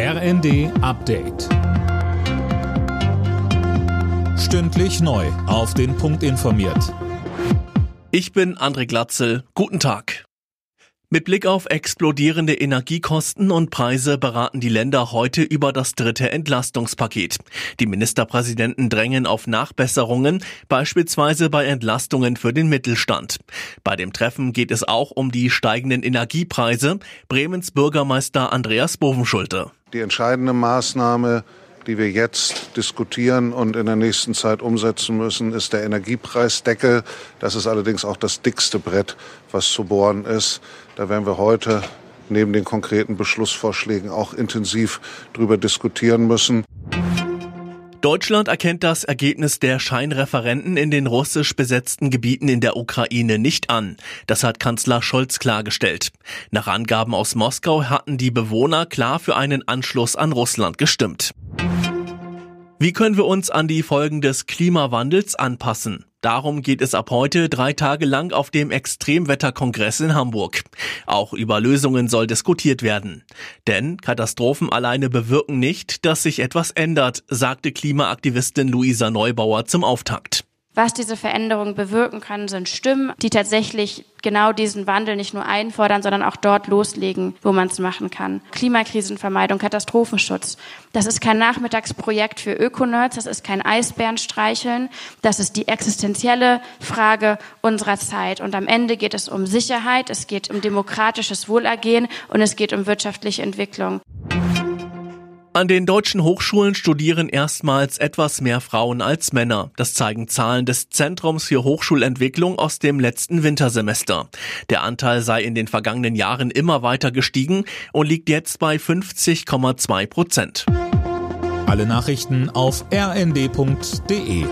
RND Update. Stündlich neu. Auf den Punkt informiert. Ich bin André Glatzel. Guten Tag. Mit Blick auf explodierende Energiekosten und Preise beraten die Länder heute über das dritte Entlastungspaket. Die Ministerpräsidenten drängen auf Nachbesserungen, beispielsweise bei Entlastungen für den Mittelstand. Bei dem Treffen geht es auch um die steigenden Energiepreise. Bremens Bürgermeister Andreas Bovenschulte. Die entscheidende Maßnahme die wir jetzt diskutieren und in der nächsten Zeit umsetzen müssen, ist der Energiepreisdeckel. Das ist allerdings auch das dickste Brett, was zu bohren ist. Da werden wir heute neben den konkreten Beschlussvorschlägen auch intensiv darüber diskutieren müssen. Deutschland erkennt das Ergebnis der Scheinreferenten in den russisch besetzten Gebieten in der Ukraine nicht an. Das hat Kanzler Scholz klargestellt. Nach Angaben aus Moskau hatten die Bewohner klar für einen Anschluss an Russland gestimmt. Wie können wir uns an die Folgen des Klimawandels anpassen? Darum geht es ab heute drei Tage lang auf dem Extremwetterkongress in Hamburg. Auch über Lösungen soll diskutiert werden. Denn Katastrophen alleine bewirken nicht, dass sich etwas ändert, sagte Klimaaktivistin Luisa Neubauer zum Auftakt. Was diese Veränderungen bewirken können, sind Stimmen, die tatsächlich genau diesen Wandel nicht nur einfordern, sondern auch dort loslegen, wo man es machen kann. Klimakrisenvermeidung, Katastrophenschutz. Das ist kein Nachmittagsprojekt für Ökonerds, das ist kein Eisbärenstreicheln, das ist die existenzielle Frage unserer Zeit. Und am Ende geht es um Sicherheit, es geht um demokratisches Wohlergehen und es geht um wirtschaftliche Entwicklung. An den deutschen Hochschulen studieren erstmals etwas mehr Frauen als Männer. Das zeigen Zahlen des Zentrums für Hochschulentwicklung aus dem letzten Wintersemester. Der Anteil sei in den vergangenen Jahren immer weiter gestiegen und liegt jetzt bei 50,2 Prozent. Alle Nachrichten auf rnd.de